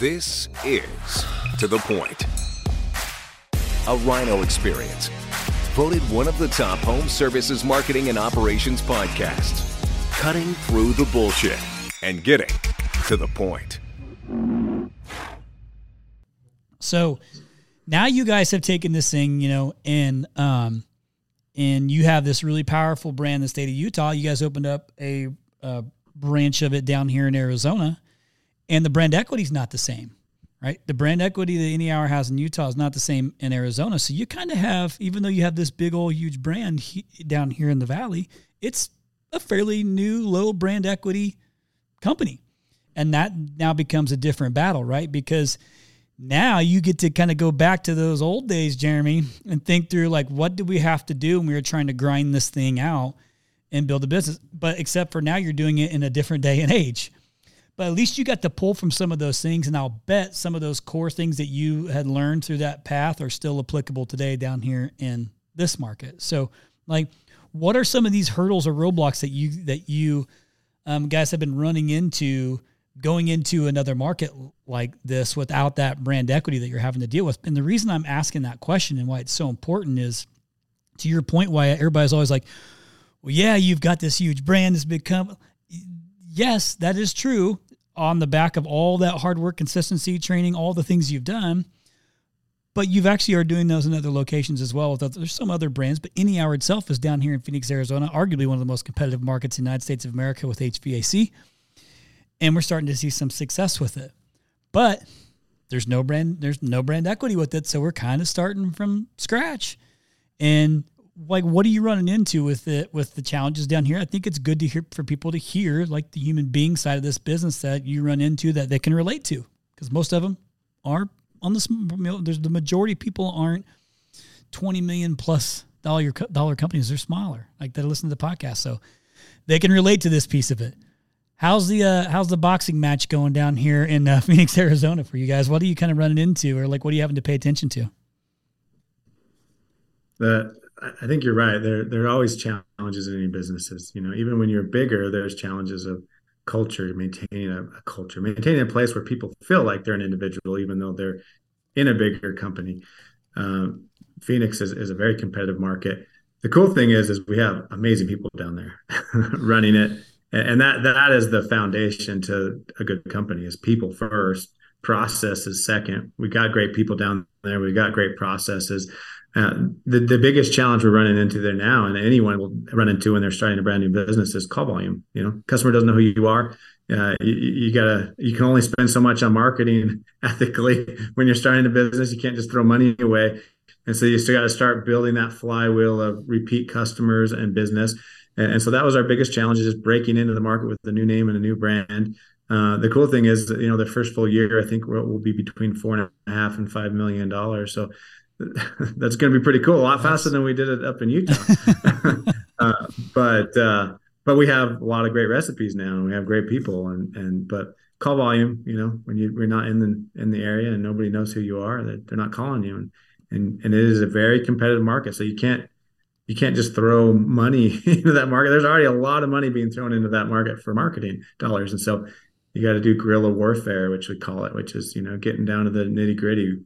This is To The Point, a Rhino experience. Voted one of the top home services marketing and operations podcasts. Cutting through the bullshit and getting to the point. So now you guys have taken this thing, you know, and um, and you have this really powerful brand in the state of Utah. You guys opened up a, a branch of it down here in Arizona, and the brand equity is not the same, right? The brand equity that Any Hour has in Utah is not the same in Arizona. So you kind of have, even though you have this big old huge brand he, down here in the valley, it's a fairly new low brand equity company, and that now becomes a different battle, right? Because now you get to kind of go back to those old days, Jeremy, and think through like what did we have to do when we were trying to grind this thing out and build a business. But except for now, you're doing it in a different day and age. But at least you got to pull from some of those things, and I'll bet some of those core things that you had learned through that path are still applicable today down here in this market. So, like, what are some of these hurdles or roadblocks that you that you um, guys have been running into? going into another market like this without that brand equity that you're having to deal with. And the reason I'm asking that question and why it's so important is to your point, why everybody's always like, well, yeah, you've got this huge brand, this big company. Yes, that is true on the back of all that hard work, consistency, training, all the things you've done. But you've actually are doing those in other locations as well. There's some other brands, but Any Hour itself is down here in Phoenix, Arizona, arguably one of the most competitive markets in the United States of America with HVAC and we're starting to see some success with it. But there's no brand there's no brand equity with it, so we're kind of starting from scratch. And like what are you running into with it with the challenges down here? I think it's good to hear for people to hear like the human being side of this business that you run into that they can relate to because most of them are on the there's the majority of people aren't 20 million plus dollar dollar companies they're smaller like they listen to the podcast so they can relate to this piece of it How's the uh, how's the boxing match going down here in uh, Phoenix, Arizona for you guys? What are you kind of running into, or like what are you having to pay attention to? The I think you're right. There there are always challenges in any businesses. You know, even when you're bigger, there's challenges of culture, maintaining a, a culture, maintaining a place where people feel like they're an individual, even though they're in a bigger company. Um, Phoenix is, is a very competitive market. The cool thing is, is we have amazing people down there running it and that that is the foundation to a good company is people first process is second we got great people down there we got great processes uh, the, the biggest challenge we're running into there now and anyone will run into when they're starting a brand new business is call volume you know? Customer doesn't know who you are. Uh, you, you, gotta you can only spend so much on marketing ethically when you're starting a business. You can't just throw money away. And so you still got to start building that flywheel of repeat customers and business. And, and so that was our biggest challenge is just breaking into the market with a new name and a new brand. Uh, the cool thing is, you know, the first full year, I think we'll, we'll be between four and a half and five million dollars. So that's going to be pretty cool. A lot faster than we did it up in Utah. uh, but uh, but we have a lot of great recipes now, and we have great people, and and but call volume. You know, when you we're not in the in the area and nobody knows who you are, they're, they're not calling you, and and and it is a very competitive market. So you can't you can't just throw money into that market. There's already a lot of money being thrown into that market for marketing dollars, and so you got to do guerrilla warfare, which we call it, which is you know getting down to the nitty gritty,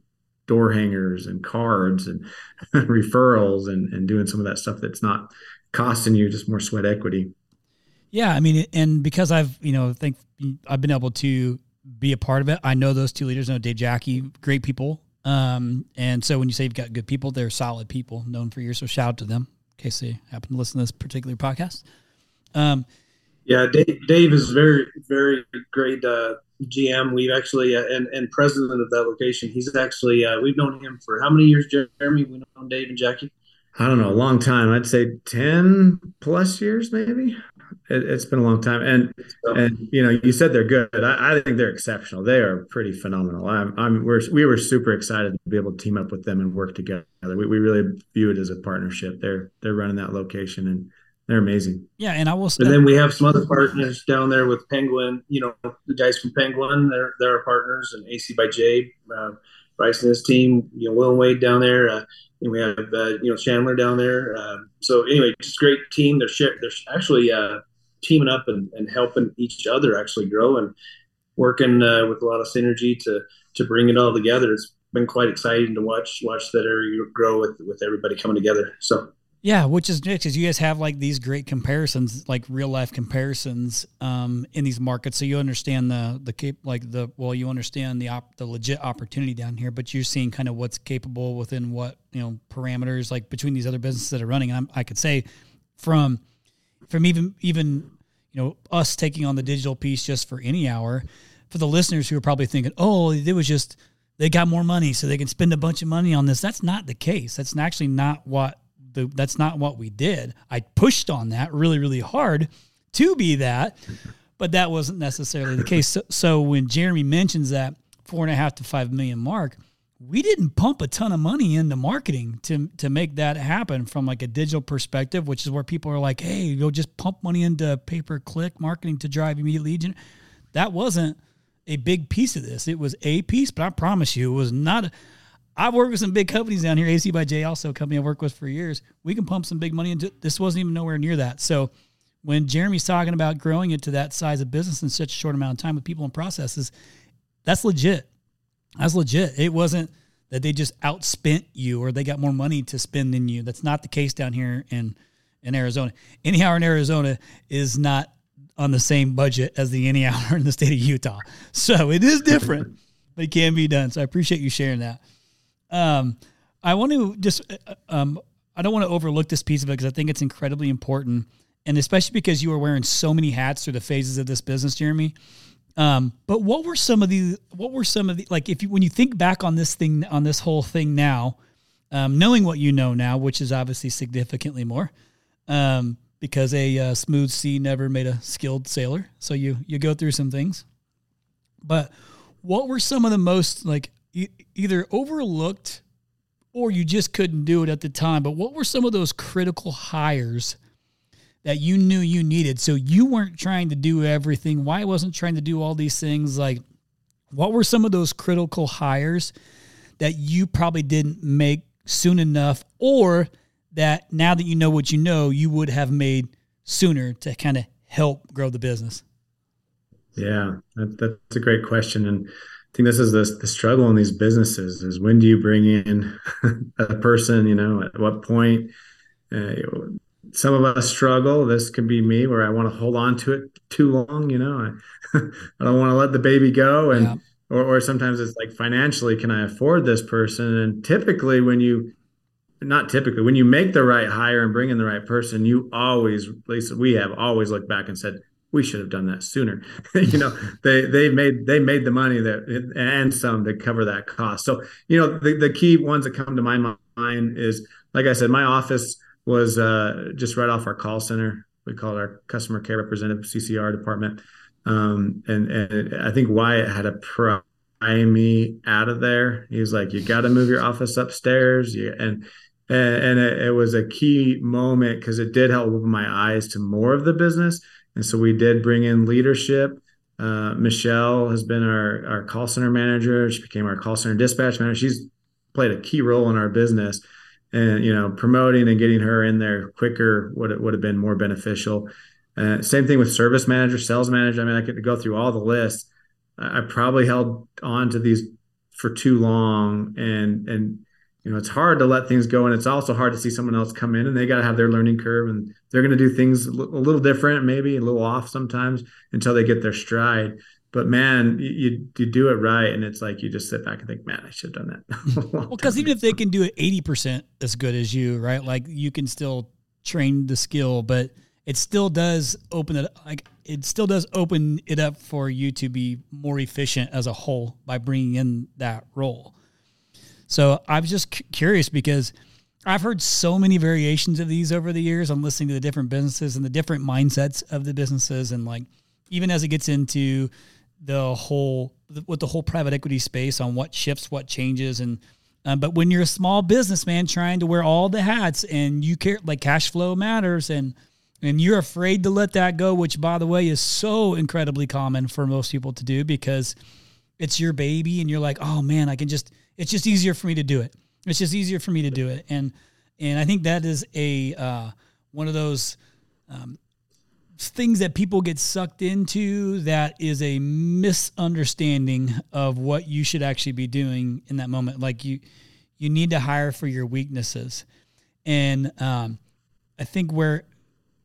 door hangers and cards and referrals and and doing some of that stuff that's not costing you just more sweat equity. Yeah, I mean, and because I've you know think I've been able to be a part of it. I know those two leaders. I know Dave Jackie, great people. Um, and so when you say you've got good people, they're solid people, known for years. So shout out to them in case they happen to listen to this particular podcast. Um, yeah, Dave, Dave is very, very great uh, GM. We've actually uh, and and president of that location. He's actually uh, we've known him for how many years, Jeremy? We know Dave and Jackie. I don't know, a long time. I'd say ten plus years, maybe it, has been a long time. And and you know, you said they're good. I, I think they're exceptional. They are pretty phenomenal. I'm, I'm we're we were super excited to be able to team up with them and work together. We, we really view it as a partnership. They're they're running that location and they're amazing. Yeah, and I will. And then we have some other partners down there with Penguin. You know, the guys from Penguin. They're they're our partners, and AC by J, uh, Bryce and his team. You know, Will and Wade down there. Uh, and we have uh, you know Chandler down there. Um, so anyway, just great team. They're share, they're actually uh, teaming up and, and helping each other actually grow. And working uh, with a lot of synergy to to bring it all together. It's been quite exciting to watch watch that area grow with with everybody coming together. So yeah, which is nice because you guys have like these great comparisons, like real life comparisons, um, in these markets. So you understand the the cap like the well, you understand the op, the legit opportunity down here, but you're seeing kind of what's capable within what you know parameters like between these other businesses that are running. And I'm, I could say from from even even you know us taking on the digital piece just for any hour, for the listeners who are probably thinking, oh, it was just they got more money so they can spend a bunch of money on this. That's not the case. That's actually not what the, that's not what we did. I pushed on that really, really hard to be that, but that wasn't necessarily the case. So, so when Jeremy mentions that four and a half to five million mark, we didn't pump a ton of money into marketing to to make that happen from like a digital perspective, which is where people are like, "Hey, you'll just pump money into pay per click marketing to drive immediate lead." That wasn't a big piece of this. It was a piece, but I promise you, it was not. A, I've worked with some big companies down here. AC by J, also a company I've worked with for years. We can pump some big money into this. Wasn't even nowhere near that. So when Jeremy's talking about growing it to that size of business in such a short amount of time with people and processes, that's legit. That's legit. It wasn't that they just outspent you or they got more money to spend than you. That's not the case down here in in Arizona. Any hour in Arizona is not on the same budget as the any hour in the state of Utah. So it is different, but it can be done. So I appreciate you sharing that. Um, I want to just, uh, um, I don't want to overlook this piece of it because I think it's incredibly important, and especially because you were wearing so many hats through the phases of this business, Jeremy. Um, but what were some of the, what were some of the, like, if you, when you think back on this thing, on this whole thing now, um, knowing what you know now, which is obviously significantly more, um, because a uh, smooth sea never made a skilled sailor. So you, you go through some things. But what were some of the most like either overlooked or you just couldn't do it at the time. But what were some of those critical hires that you knew you needed? So you weren't trying to do everything. Why wasn't trying to do all these things? Like, what were some of those critical hires that you probably didn't make soon enough, or that now that you know what you know, you would have made sooner to kind of help grow the business? Yeah, that, that's a great question. And think this is the, the struggle in these businesses is when do you bring in a person, you know, at what point? Uh, some of us struggle. This could be me where I want to hold on to it too long, you know, I, I don't want to let the baby go. And, yeah. or, or sometimes it's like financially, can I afford this person? And typically when you, not typically when you make the right hire and bring in the right person, you always, at least we have always looked back and said, we should have done that sooner. you know, they they made they made the money that and some to cover that cost. So you know, the the key ones that come to my mind is like I said, my office was uh, just right off our call center. We call it our customer care representative CCR department. Um, and and I think Wyatt had a pry me out of there. He was like, "You got to move your office upstairs." You, and and, it, it was a key moment because it did help open my eyes to more of the business and so we did bring in leadership. Uh, Michelle has been our, our call center manager. She became our call center dispatch manager. She's played a key role in our business. And, you know, promoting and getting her in there quicker would, would have been more beneficial. Uh, same thing with service manager, sales manager. I mean, I could go through all the lists. I probably held on to these for too long and and you know it's hard to let things go and it's also hard to see someone else come in and they got to have their learning curve and they're going to do things a little different maybe a little off sometimes until they get their stride. But man you, you do it right and it's like you just sit back and think man i should have done that. Well because even if they can do it 80% as good as you right like you can still train the skill but it still does open it like it still does open it up for you to be more efficient as a whole by bringing in that role so I was just c- curious because I've heard so many variations of these over the years. I'm listening to the different businesses and the different mindsets of the businesses, and like even as it gets into the whole with the whole private equity space on what shifts, what changes, and um, but when you're a small businessman trying to wear all the hats and you care like cash flow matters and and you're afraid to let that go, which by the way is so incredibly common for most people to do because it's your baby and you're like, oh man, I can just it's just easier for me to do it. It's just easier for me to do it. And and I think that is a uh, one of those um, things that people get sucked into that is a misunderstanding of what you should actually be doing in that moment. Like you, you need to hire for your weaknesses. And um, I think where,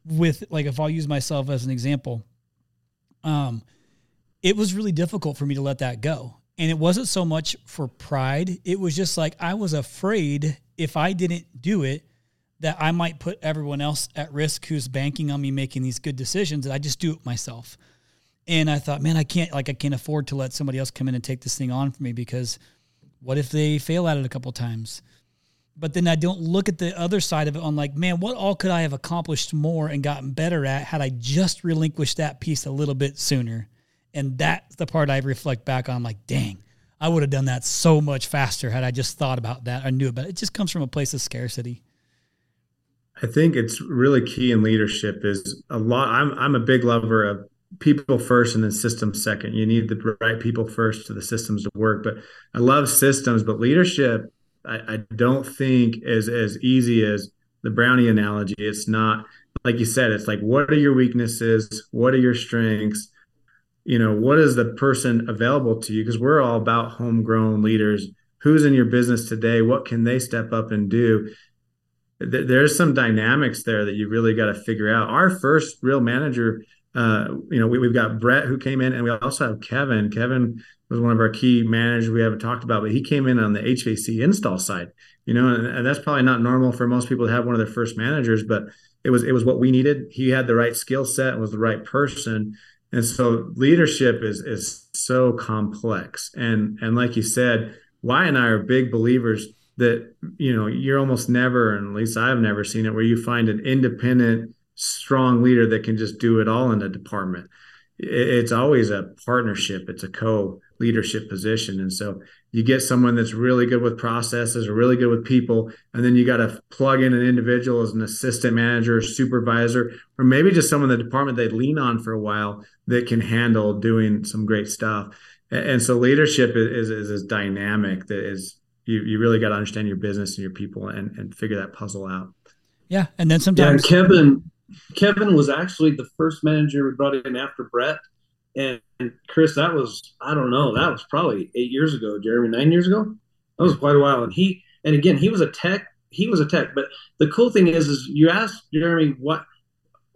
with like, if I'll use myself as an example, um, it was really difficult for me to let that go. And it wasn't so much for pride. It was just like I was afraid if I didn't do it, that I might put everyone else at risk who's banking on me making these good decisions. That I just do it myself. And I thought, man, I can't like I can't afford to let somebody else come in and take this thing on for me because what if they fail at it a couple times? But then I don't look at the other side of it on like, man, what all could I have accomplished more and gotten better at had I just relinquished that piece a little bit sooner? And that's the part I reflect back on like, dang, I would have done that so much faster had I just thought about that I knew about it. It just comes from a place of scarcity. I think it's really key in leadership is a lot. I'm I'm a big lover of people first and then systems second. You need the right people first to the systems to work. But I love systems, but leadership I, I don't think is as easy as the brownie analogy. It's not like you said. It's like what are your weaknesses? What are your strengths? You know, what is the person available to you? Because we're all about homegrown leaders. Who's in your business today? What can they step up and do? there's some dynamics there that you really got to figure out. Our first real manager, uh, you know, we, have got Brett who came in, and we also have Kevin. Kevin was one of our key managers we haven't talked about, but he came in on the HVAC install side. You know, and, and that's probably not normal for most people to have one of their first managers, but it was it was what we needed. He had the right skill set and was the right person. And so leadership is is so complex. And and like you said, Wyatt and I are big believers that you know you're almost never and at least i've never seen it where you find an independent strong leader that can just do it all in a department it's always a partnership it's a co leadership position and so you get someone that's really good with processes or really good with people and then you got to plug in an individual as an assistant manager or supervisor or maybe just someone in the department they lean on for a while that can handle doing some great stuff and so leadership is, is, is dynamic that is you you really got to understand your business and your people and and figure that puzzle out. Yeah, and then sometimes yeah, Kevin Kevin was actually the first manager we brought in after Brett. And, Chris, that was I don't know, that was probably eight years ago. Jeremy, nine years ago. That was quite a while. And he and again, he was a tech. He was a tech. But the cool thing is, is you ask Jeremy what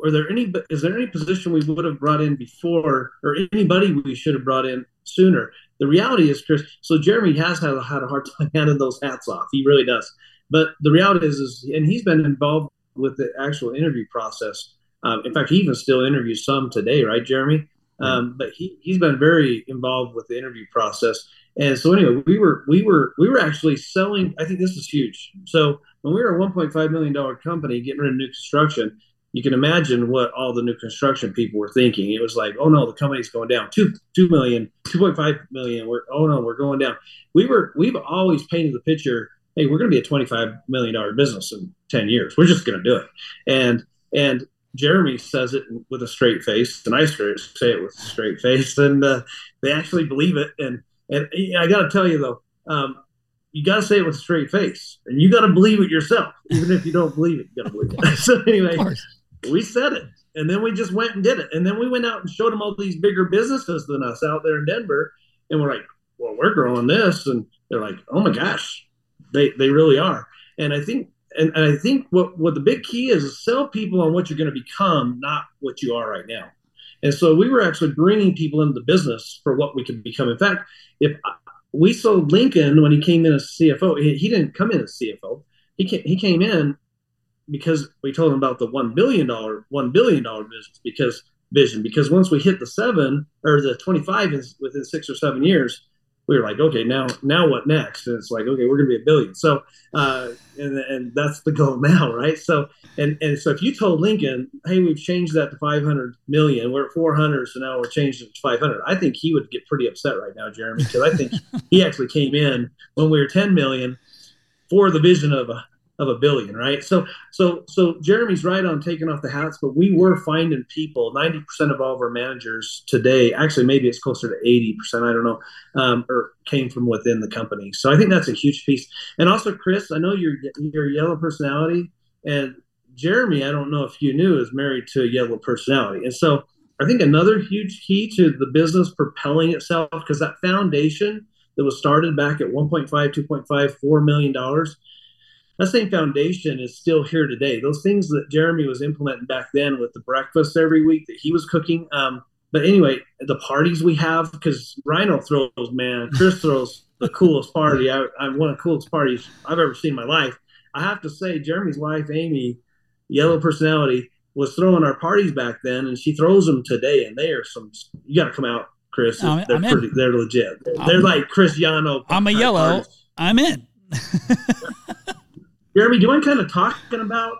are there any is there any position we would have brought in before or anybody we should have brought in sooner the reality is, Chris. So Jeremy has had, had a hard time handing those hats off. He really does. But the reality is, is and he's been involved with the actual interview process. Um, in fact, he even still interviews some today, right, Jeremy? Um, but he he's been very involved with the interview process. And so anyway, we were we were we were actually selling. I think this is huge. So when we were a 1.5 million dollar company getting rid of new construction, you can imagine what all the new construction people were thinking. It was like, oh no, the company's going down. Two two million, two point five million. We're oh no, we're going down. We were we've always painted the picture, hey, we're gonna be a twenty five million dollar business in ten years. We're just gonna do it. And and Jeremy says it with a straight face, and I say it with a straight face, and uh, they actually believe it. And and I got to tell you though, um, you got to say it with a straight face, and you got to believe it yourself, even if you don't believe it. You got to believe it. so anyway, we said it. And then we just went and did it. And then we went out and showed them all these bigger businesses than us out there in Denver. And we're like, well, we're growing this. And they're like, oh my gosh, they, they really are. And I think, and, and I think what, what the big key is, is sell people on what you're going to become, not what you are right now. And so we were actually bringing people into the business for what we could become. In fact, if uh, we sold Lincoln when he came in as CFO, he, he didn't come in as CFO. He came, he came in because we told them about the one billion dollar one billion dollar business because vision because once we hit the seven or the 25 within six or seven years we were like okay now now what next? And it's like okay we're gonna be a billion. So uh, and, and that's the goal now right? So and and so if you told lincoln hey we've changed that to 500 million we're at 400 so now we're changing it to 500 i think he would get pretty upset right now jeremy because i think he actually came in when we were 10 million for the vision of a of a billion, right? So, so, so Jeremy's right on taking off the hats, but we were finding people. Ninety percent of all of our managers today, actually, maybe it's closer to eighty percent. I don't know, um, or came from within the company. So I think that's a huge piece. And also, Chris, I know you're you're a yellow personality, and Jeremy, I don't know if you knew, is married to a yellow personality. And so I think another huge key to the business propelling itself, because that foundation that was started back at 1.5, 2.5, 4 million dollars, that same foundation is still here today. Those things that Jeremy was implementing back then with the breakfast every week that he was cooking. Um, but anyway, the parties we have, because Rhino throws, man, Chris throws the coolest party. I, I'm one of the coolest parties I've ever seen in my life. I have to say, Jeremy's wife, Amy, yellow personality, was throwing our parties back then, and she throws them today, and they are some. You got to come out, Chris. I'm, they're I'm pretty. They're legit. They're, like Cristiano. I'm a yellow. I'm in. Jeremy, do you mind kind of talking about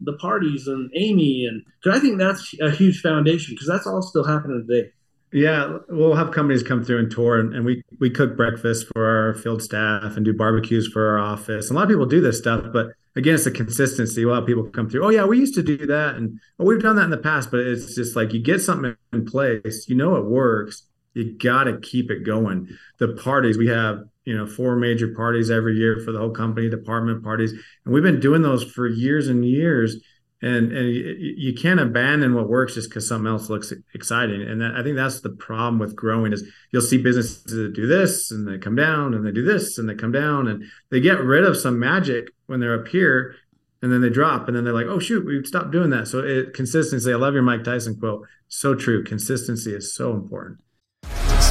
the parties and Amy and because I think that's a huge foundation because that's all still happening today. Yeah, we'll have companies come through and tour, and, and, we we cook breakfast for our field staff and do barbecues for our office. And a lot of people do this stuff, but again, it's a consistency. A lot of people come through. Oh yeah, we used to do that, and oh, we've done that in the past. But it's just like you get something in place, you know it works. You got to keep it going. The parties we have, you know, four major parties every year for the whole company, department parties, and we've been doing those for years and years. And and you can't abandon what works just because something else looks exciting. And that, i think that's the problem with growing is you'll see businesses that do this and they come down and they do this and they come down. And they get rid of some magic when they're up here and then they drop. And then they're like oh shoot we've stopped doing that. So it consistency i love your mike tyson quote. So true. Consistency is so important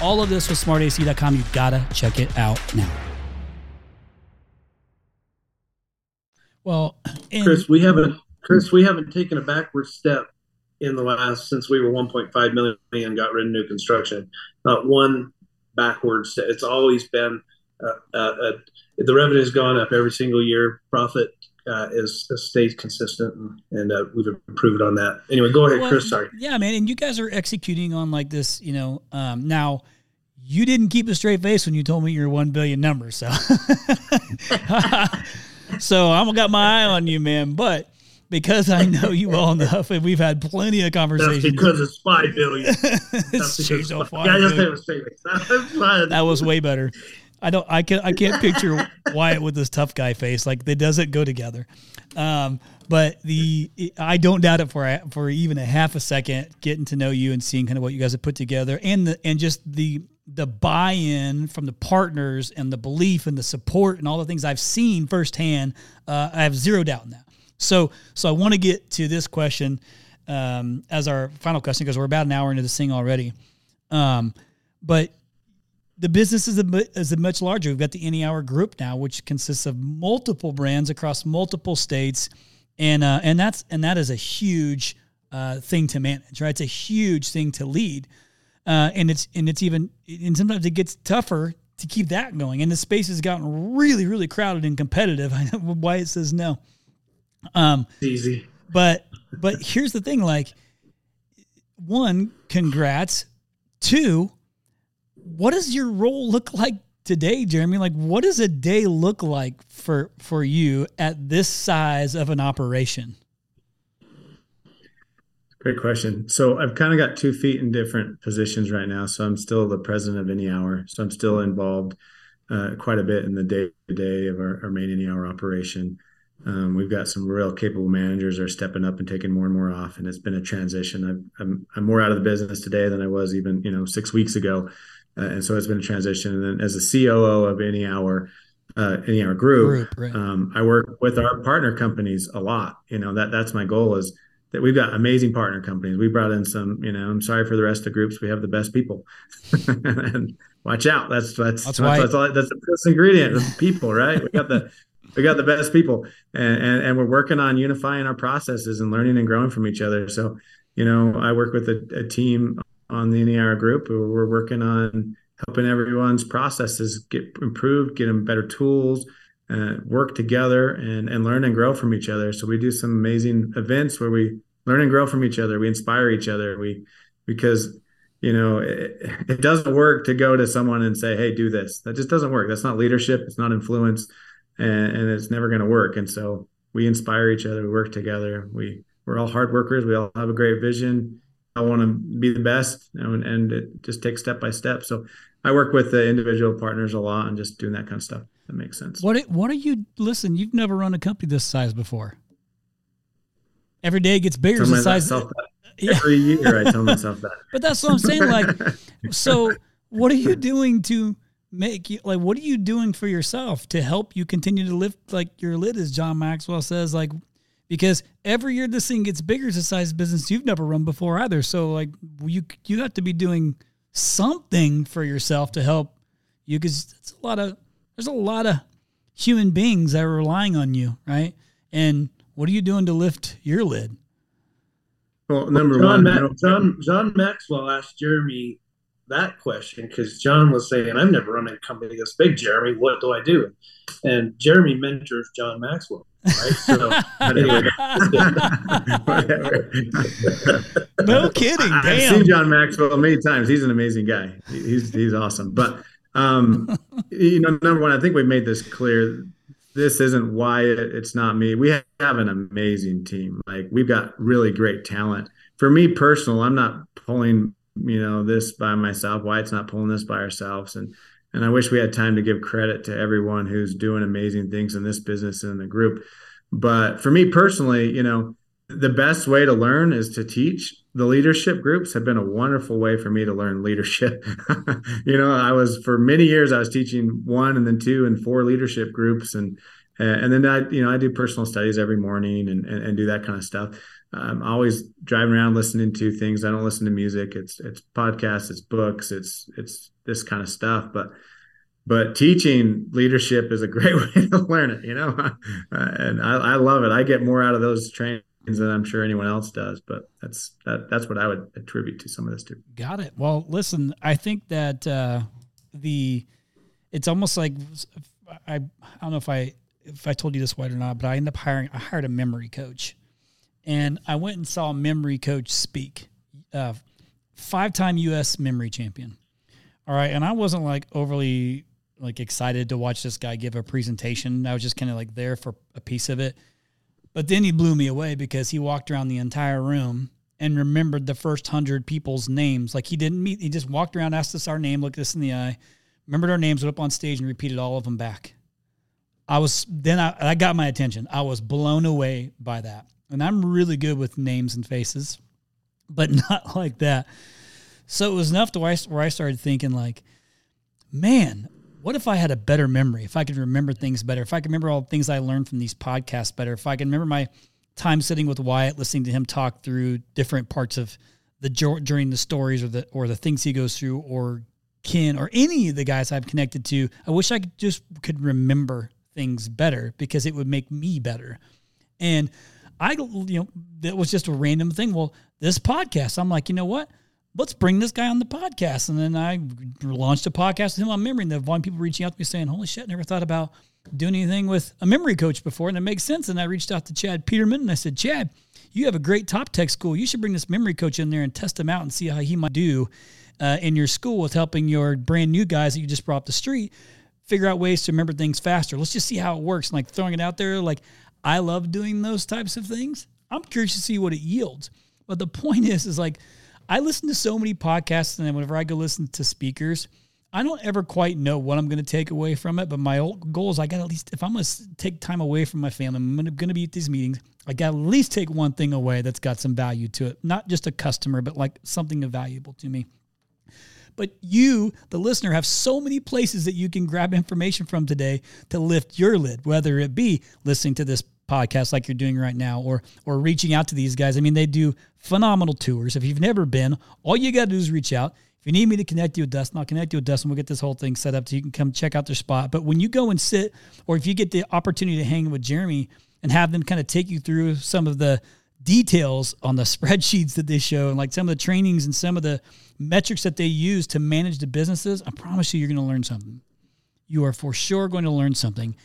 all of this with smartac.com. You gotta check it out now. Well, in- Chris, we haven't Chris, we haven't taken a backward step in the last since we were 1.5 million and got rid of new construction. Not one backwards. It's always been uh, uh, uh, the revenue has gone up every single year. Profit uh, is, is stays consistent, and, and uh, we've improved on that. Anyway, go ahead, well, Chris. Sorry. Yeah, man, and you guys are executing on like this. You know, um, now you didn't keep a straight face when you told me your one billion number, so so I'm got my eye on you, man. But because I know you well enough, and we've had plenty of conversations. That's because it's five billion. That's because five. Yeah, just say it was straight face. That was way better. I don't. I can't, I can't picture Wyatt with this tough guy face. Like it doesn't go together. Um, but the I don't doubt it for for even a half a second. Getting to know you and seeing kind of what you guys have put together, and the and just the the buy-in from the partners and the belief and the support and all the things I've seen firsthand. Uh, I have zero doubt in that. So so I want to get to this question um, as our final question because we're about an hour into this thing already. Um, but the business is a, is a much larger. We've got the Any Hour Group now, which consists of multiple brands across multiple states, and uh, and that's and that is a huge uh, thing to manage, right? It's a huge thing to lead, uh, and it's and it's even and sometimes it gets tougher to keep that going. And the space has gotten really really crowded and competitive. I know Wyatt says no. Um, easy, but but here's the thing: like, one, congrats. Two, what does your role look like today, Jeremy? Like, what does a day look like for for you at this size of an operation? Great question. So I've kind of got two feet in different positions right now. So I'm still the president of Any Hour. So I'm still involved uh, quite a bit in the day to day of our, our, main Any Hour operation. Um, we've got some real capable managers are stepping up and taking more and more off, and it's been a transition. i I'm I'm more out of the business today than I was even you know six weeks ago. Uh, and so it's been a transition. And then as a COO of any hour, uh, any hour group, group right. um, I work with our partner companies a lot. You know that that's my goal is that we've got amazing partner companies. We brought in some. You know, I'm sorry for the rest of the groups. We have the best people, and watch out. That's that's that's, that's, that's, all, that's the first ingredient. people, right? We got the we got the best people, and, and and we're working on unifying our processes and learning and growing from each other. So you know, I work with a, a team on the Any Hour group. We're working on helping everyone's processes get improved, get them better tools, uh, work together and and learn and grow from each other. So we do some amazing events where we learn and grow from each other. We inspire each other. We because you know it, it doesn't work to go to someone and say, "Hey, do this." That just doesn't work. That's not leadership. It's not influence, and, and it's never going to work. And so we inspire each other. We work together. We we're all hard workers. We all have a great vision. I want to be the best, and, and it just takes step by step. So I work with the individual partners a lot and just doing that kind of stuff. That makes sense. What What are you? Listen, you've never run a company this size before. Every day it gets bigger. The size. Every year I tell myself that. But that's what I'm saying. Like, so what are you doing to make you like? What are you doing for yourself to help you continue to lift like your lid, as John Maxwell says? Like, because every year this thing gets bigger. It's a size business you've never run before either. So like, you you have to be doing something for yourself to help you because it's a lot of there's a lot of human beings that are relying on you, right? And what are you doing to lift your lid? Well, number John one, Ma- John John Maxwell asked Jeremy that question because John was saying, "I've never run a company this big, Jeremy. What do I do?" And Jeremy mentors John Maxwell. Right? So, anyway. no kidding. Damn. I've seen John Maxwell many times. He's an amazing guy. He's he's awesome. But um, you know, number one, I think we've made this clear. This isn't why it's not me. We have an amazing team. Like we've got really great talent. For me personal, I'm not pulling you know this by myself. Why it's not pulling this by ourselves. And and I wish we had time to give credit to everyone who's doing amazing things in this business and in the group. But for me personally, you know, the best way to learn is to teach. The leadership groups have been a wonderful way for me to learn leadership. you know, I was for many years I was teaching one and then two and four leadership groups and and then I you know I do personal studies every morning and and, and do that kind of stuff. I'm always driving around listening to things. I don't listen to music. It's it's podcasts, it's books, it's it's this kind of stuff. But but teaching leadership is a great way to learn it, you know. and I, I love it. I get more out of those trainings than I'm sure anyone else does. But that's that, that's what I would attribute to some of this too. Got it. Well, listen, I think that uh, the it's almost like I I don't know if I if I told you this Wyatt or not, but I ended up hiring I hired a memory coach, and I went and saw a memory coach speak, uh, five time U.S. memory champion. All right, and I wasn't like overly like excited to watch this guy give a presentation. I was just kind of like there for a piece of it but then he blew me away because he walked around the entire room and remembered the first hundred people's names. Like he didn't meet, he just walked around, asked us our name, looked us in the eye, remembered our names, went up on stage and repeated all of them back. I was, then I, I got my attention. I was blown away by that. And I'm really good with names and faces, but not like that. So it was enough to where I started thinking, like, man, what if I had a better memory? If I could remember things better, if I could remember all the things I learned from these podcasts better, if I could remember my time sitting with Wyatt, listening to him talk through different parts of the during the stories or the or the things he goes through, or Ken or any of the guys I've connected to, I wish I could just could remember things better because it would make me better. And I, you know, that was just a random thing. Well, this podcast, I'm like, you know what? Let's bring this guy on the podcast. And then I launched a podcast with him on memory. And the one people reaching out to me saying, holy shit, never thought about doing anything with a memory coach before. And it makes sense. And I reached out to Chad Peterman and I said, Chad, you have a great top tech school. You should bring this memory coach in there and test him out and see how he might do uh, in your school with helping your brand new guys that you just brought up the street figure out ways to remember things faster. Let's just see how it works. And like throwing it out there, like I love doing those types of things. I'm curious to see what it yields. But the point is, is like I listen to so many podcasts, and then whenever I go listen to speakers, I don't ever quite know what I'm going to take away from it. But my goal is I got at least, if I'm going to take time away from my family, I'm going to be at these meetings, I got to at least take one thing away that's got some value to it. Not just a customer, but like something valuable to me. But you, the listener, have so many places that you can grab information from today to lift your lid, whether it be listening to this podcast like you're doing right now or or reaching out to these guys. I mean, they do phenomenal tours. If you've never been, all you got to do is reach out. If you need me to connect you with Dustin, I'll connect you with Dustin. We'll get this whole thing set up so you can come check out their spot. But when you go and sit, or if you get the opportunity to hang with Jeremy and have them kind of take you through some of the details on the spreadsheets that they show and like some of the trainings and some of the metrics that they use to manage the businesses, I promise you, you're going to learn something. You are for sure going to learn something.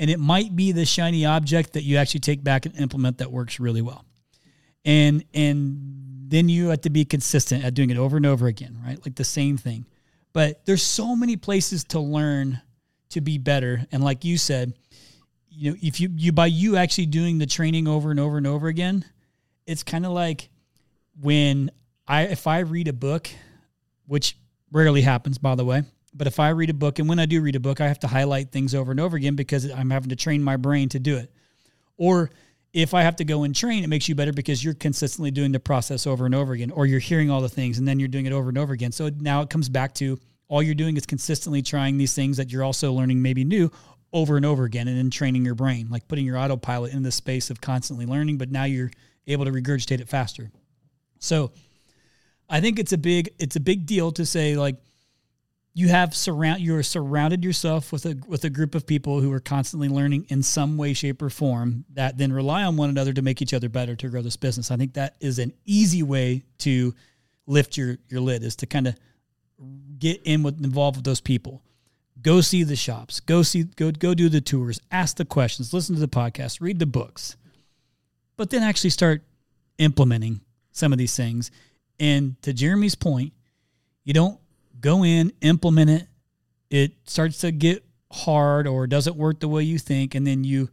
And it might be the shiny object that you actually take back and implement that works really well. And and then you have to be consistent at doing it over and over again, right? Like the same thing. But there's so many places to learn to be better. And like you said, you know, if you you by you actually doing the training over and over and over again, it's kind of like when I if I read a book, which rarely happens by the way, but if I read a book and when I do read a book, I have to highlight things over and over again because I'm having to train my brain to do it. Or if I have to go and train, it makes you better because you're consistently doing the process over and over again, or you're hearing all the things and then you're doing it over and over again. So now it comes back to all you're doing is consistently trying these things that you're also learning maybe new over and over again and then training your brain, like putting your autopilot in the space of constantly learning, but now you're able to regurgitate it faster. So I think it's a big it's a big deal to say like you have surround you're surrounded yourself with a with a group of people who are constantly learning in some way shape or form that then rely on one another to make each other better to grow this business. I think that is an easy way to lift your your lid is to kind of get in with involved with those people. Go see the shops. Go see go go do the tours. Ask the questions. Listen to the podcast. Read the books. But then actually start implementing some of these things. And to jeremy's point you don't go in, implement it. It starts to get hard or doesn't work the way you think, and then you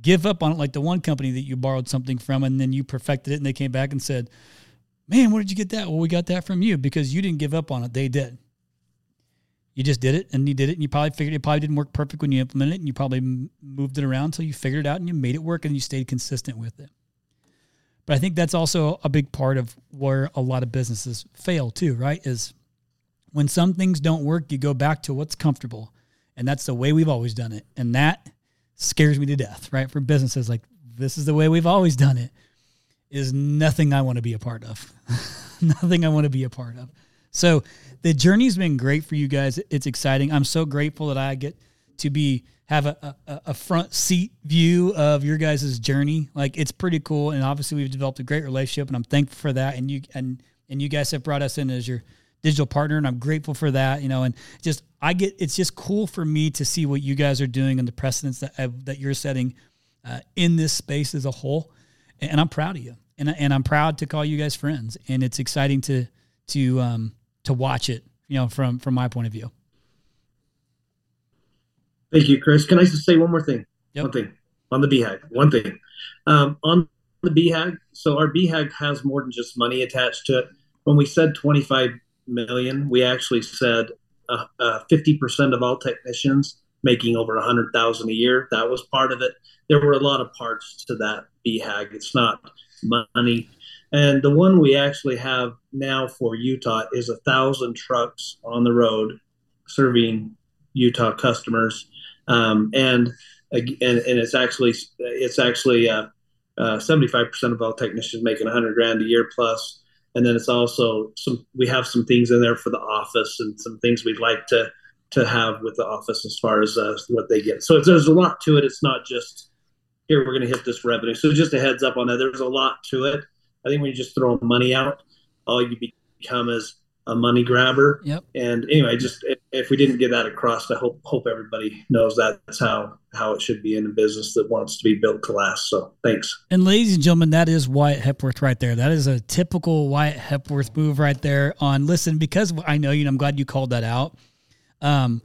give up on it, like the one company that you borrowed something from, and then you perfected it, and they came back and said, "Man, where did you get that?" Well, we got that from you because you didn't give up on it; they did. You just did it, and you did it, and you probably figured it probably didn't work perfect when you implemented it, and you probably moved it around until you figured it out and you made it work, and you stayed consistent with it. But I think that's also a big part of where a lot of businesses fail too, right? Is when some things don't work, you go back to what's comfortable. And that's the way we've always done it. And that scares me to death, right? For businesses like this is the way we've always done it is nothing I want to be a part of. nothing I want to be a part of. So the journey's been great for you guys. It's exciting. I'm so grateful that I get to be have a, a, a front seat view of your guys' journey. Like it's pretty cool. And obviously we've developed a great relationship and I'm thankful for that. And you and and you guys have brought us in as your digital partner and I'm grateful for that, you know, and just I get it's just cool for me to see what you guys are doing and the precedents that uh, that you're setting uh, in this space as a whole. And I'm proud of you. And and I'm proud to call you guys friends and it's exciting to to um to watch it, you know, from from my point of view. Thank you, Chris. Can I just say one more thing? Yep. One thing on the BHAG. One thing. Um, on the BHAG, so our BHAG has more than just money attached to it. When we said 25 million. We actually said uh, uh, 50% of all technicians making over 100,000 a year. That was part of it. There were a lot of parts to that BHAG. It's not money. And the one we actually have now for Utah is a thousand trucks on the road serving Utah customers. Um, and, and, and it's actually, it's actually, uh, uh, 75% of all technicians making 100 grand a year plus and then it's also some we have some things in there for the office and some things we'd like to to have with the office as far as uh, what they get. So there's a lot to it. It's not just here we're going to hit this revenue. So just a heads up on that. There's a lot to it. I think when you just throw money out, all you become is a money grabber. Yep. And anyway, just if we didn't get that across, I hope hope everybody knows that's how how it should be in a business that wants to be built to last. So thanks. And ladies and gentlemen, that is Wyatt Hepworth right there. That is a typical Wyatt Hepworth move right there. On listen, because I know you, and I'm glad you called that out. Um,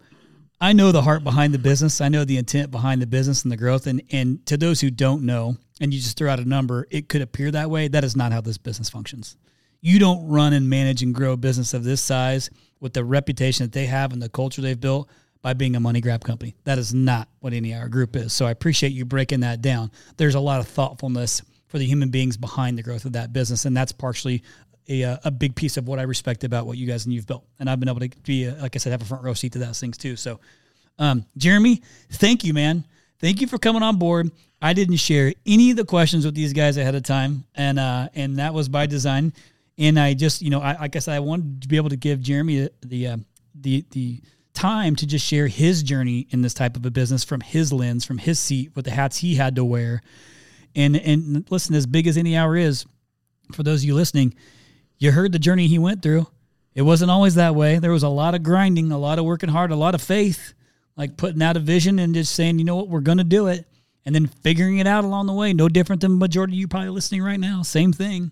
I know the heart behind the business. I know the intent behind the business and the growth. And and to those who don't know, and you just throw out a number, it could appear that way. That is not how this business functions you don't run and manage and grow a business of this size with the reputation that they have and the culture they've built by being a money grab company. That is not what any hour group is. So I appreciate you breaking that down. There's a lot of thoughtfulness for the human beings behind the growth of that business, and that's partially a, uh, a big piece of what I respect about what you guys and you've built. And I've been able to be, like I said, have a front row seat to those things too. So, um, Jeremy, thank you, man. Thank you for coming on board. I didn't share any of the questions with these guys ahead of time, and uh, and that was by design and I just you know I like I I wanted to be able to give Jeremy the uh, the the time to just share his journey in this type of a business from his lens, from his seat, with the hats he had to wear. And and listen, as big as any hour is, for those of you listening, you heard the journey he went through. It wasn't always that way. There was a lot of grinding, a lot of working hard, a lot of faith, like putting out a vision and just saying, you know what, we're going to do it, and then figuring it out along the way. No different than the majority of you probably listening right now. Same thing.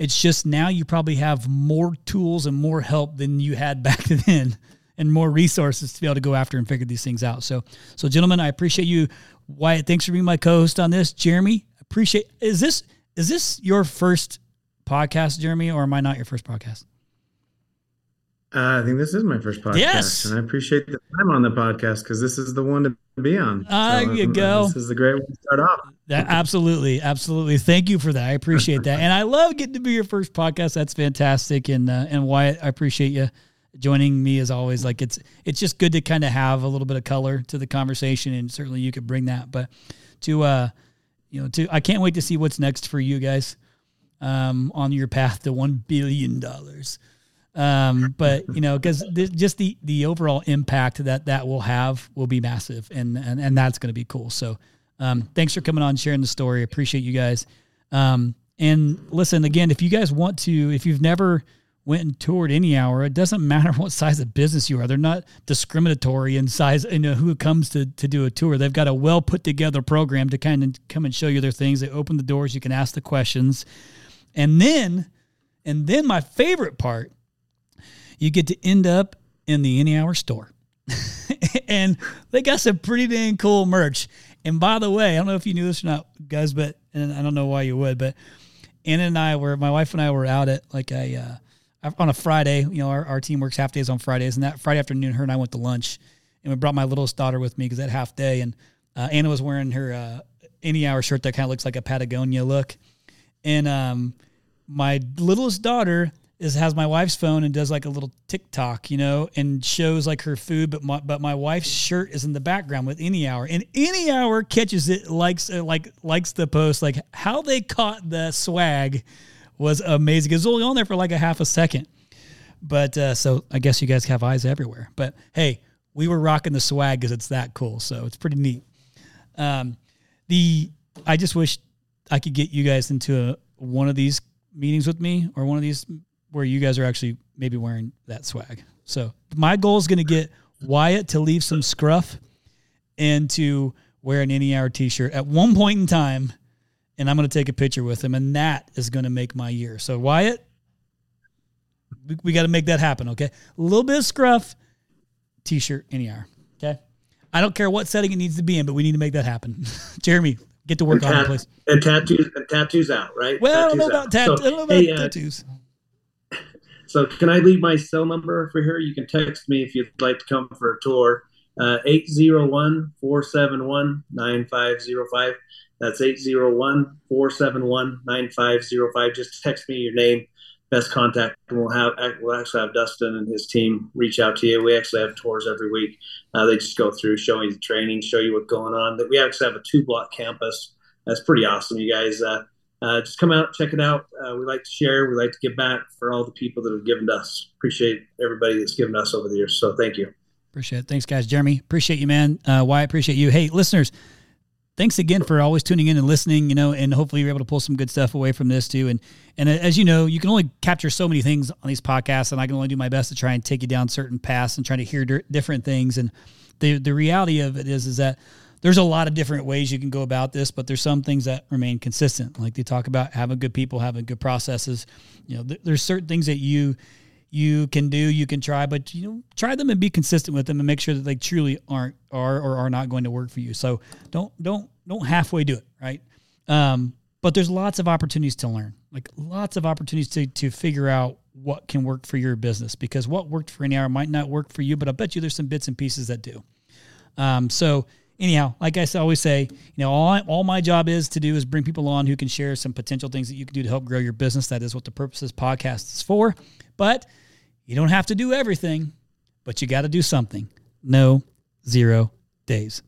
It's just now you probably have more tools and more help than you had back then and more resources to be able to go after and figure these things out. So, so gentlemen, I appreciate you. Wyatt, thanks for being my co-host on this. Jeremy, appreciate. Is this is this your first podcast, Jeremy, or am I not your first podcast? Uh, I think this is my first podcast, yes. and I appreciate the time on the podcast because this is the one to be on. Uh, there you um, go. This is the great one to start off. That, absolutely, absolutely. Thank you for that. I appreciate that, and I love getting to be your first podcast. That's fantastic, and uh, and Wyatt, I appreciate you joining me as always. Like it's it's just good to kind of have a little bit of color to the conversation, and certainly you could bring that. But to uh, you know, to I can't wait to see what's next for you guys um, on your path to one billion dollars. Um, but you know, because just the the overall impact that that will have will be massive, and and and that's going to be cool. So, um, thanks for coming on, sharing the story. Appreciate you guys. Um, and listen again, if you guys want to, if you've never went and toured any hour, it doesn't matter what size of business you are. They're not discriminatory in size, you know, who comes to, to do a tour. They've got a well put together program to kind of come and show you their things. They open the doors, you can ask the questions. And then, and then my favorite part, you get to end up in the Any Hour store. and they got some pretty dang cool merch. And by the way, I don't know if you knew this or not, guys, but and I don't know why you would, but Anna and I were, my wife and I were out at like a, uh, on a Friday, you know, our, our team works half days on Fridays, and that Friday afternoon, her and I went to lunch, and we brought my littlest daughter with me because that half day, and uh, Anna was wearing her uh, any hour shirt that kind of looks like a Patagonia look, and um, my littlest daughter is has my wife's phone and does like a little TikTok, you know, and shows like her food, but my but my wife's shirt is in the background with any hour, and any hour catches it, likes uh, like likes the post, like how they caught the swag was amazing. It was only on there for like a half a second, but uh, so I guess you guys have eyes everywhere. But hey, we were rocking the swag because it's that cool, so it's pretty neat. Um, the I just wish I could get you guys into a, one of these meetings with me or one of these where you guys are actually maybe wearing that swag. So my goal is going to get Wyatt to leave some scruff and to wear an any hour t-shirt at one point in time and I'm going to take a picture with him and that is going to make my year. So Wyatt we, we got to make that happen, okay? A little bit of scruff, t-shirt, any hour, okay? I don't care what setting it needs to be in, but we need to make that happen. Jeremy, get to work and on tat- it, please. And tattoos, and tattoos out, right? Well, I don't know about, tat- So, I don't know about hey, uh, tattoos. So can I leave my cell number for here? You can text me if you'd like to come for a tour. Uh, 801-471-9505. That's 801-471-9505. Just text me your name, best contact, and we'll have we'll actually have Dustin and his team reach out to you. We actually have tours every week. Uh, they just go through, show you the training, show you what's going on. That we actually have a two block campus. That's pretty awesome. You guys uh, uh, just come out, check it out. Uh, we like to share. We like to give back for all the people that have given to us. Appreciate everybody that's given us over the years. So thank you. Appreciate it. Thanks, guys. Jeremy, appreciate you, man. Uh, Wyatt, appreciate you. Hey, listeners, thanks again for always tuning in and listening. You know, and hopefully you're able to pull some good stuff away from this too. And and as you know, you can only capture so many things on these podcasts, and I can only do my best to try and take you down certain paths and try to hear di- different things. And the the reality of it is is that there's a lot of different ways you can go about this, but there's some things that remain consistent. Like they talk about having good people, having good processes. You know, th- there's certain things that you you can do, you can try, but you know, try them and be consistent with them and make sure that they truly aren't are or are not going to work for you. So don't don't don't halfway do it, right? Um, but there's lots of opportunities to learn, like lots of opportunities to to figure out what can work for your business because what worked for any hour might not work for you, but I bet you there's some bits and pieces that do. Um, so anyhow, like I always say, you know, all, all my job is to do is bring people on who can share some potential things that you can do to help grow your business. That is what the purpose of this podcast is for. But you don't have to do everything, but you got to do something. No zero days.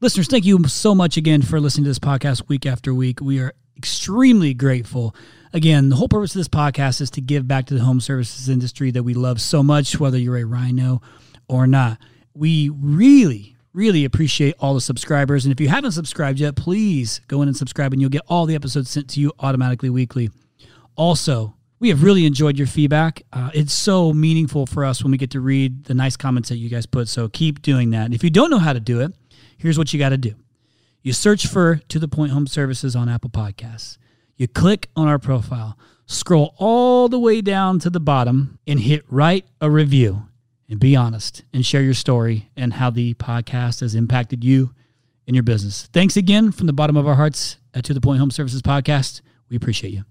Listeners, thank you so much again for listening to this podcast week after week. We are extremely grateful. Again, the whole purpose of this podcast is to give back to the home services industry that we love so much, whether you're a rhino or not. We really, really appreciate all the subscribers. And if you haven't subscribed yet, please go in and subscribe, and you'll get all the episodes sent to you automatically weekly. Also, We have really enjoyed your feedback. Uh, it's so meaningful for us when we get to read the nice comments that you guys put. So keep doing that. And if you don't know how to do it, here's what you got to do you search for To the Point Home Services on Apple Podcasts. You click on our profile, scroll all the way down to the bottom, and hit write a review. And be honest and share your story and how the podcast has impacted you and your business. Thanks again from the bottom of our hearts at To the Point Home Services Podcast. We appreciate you.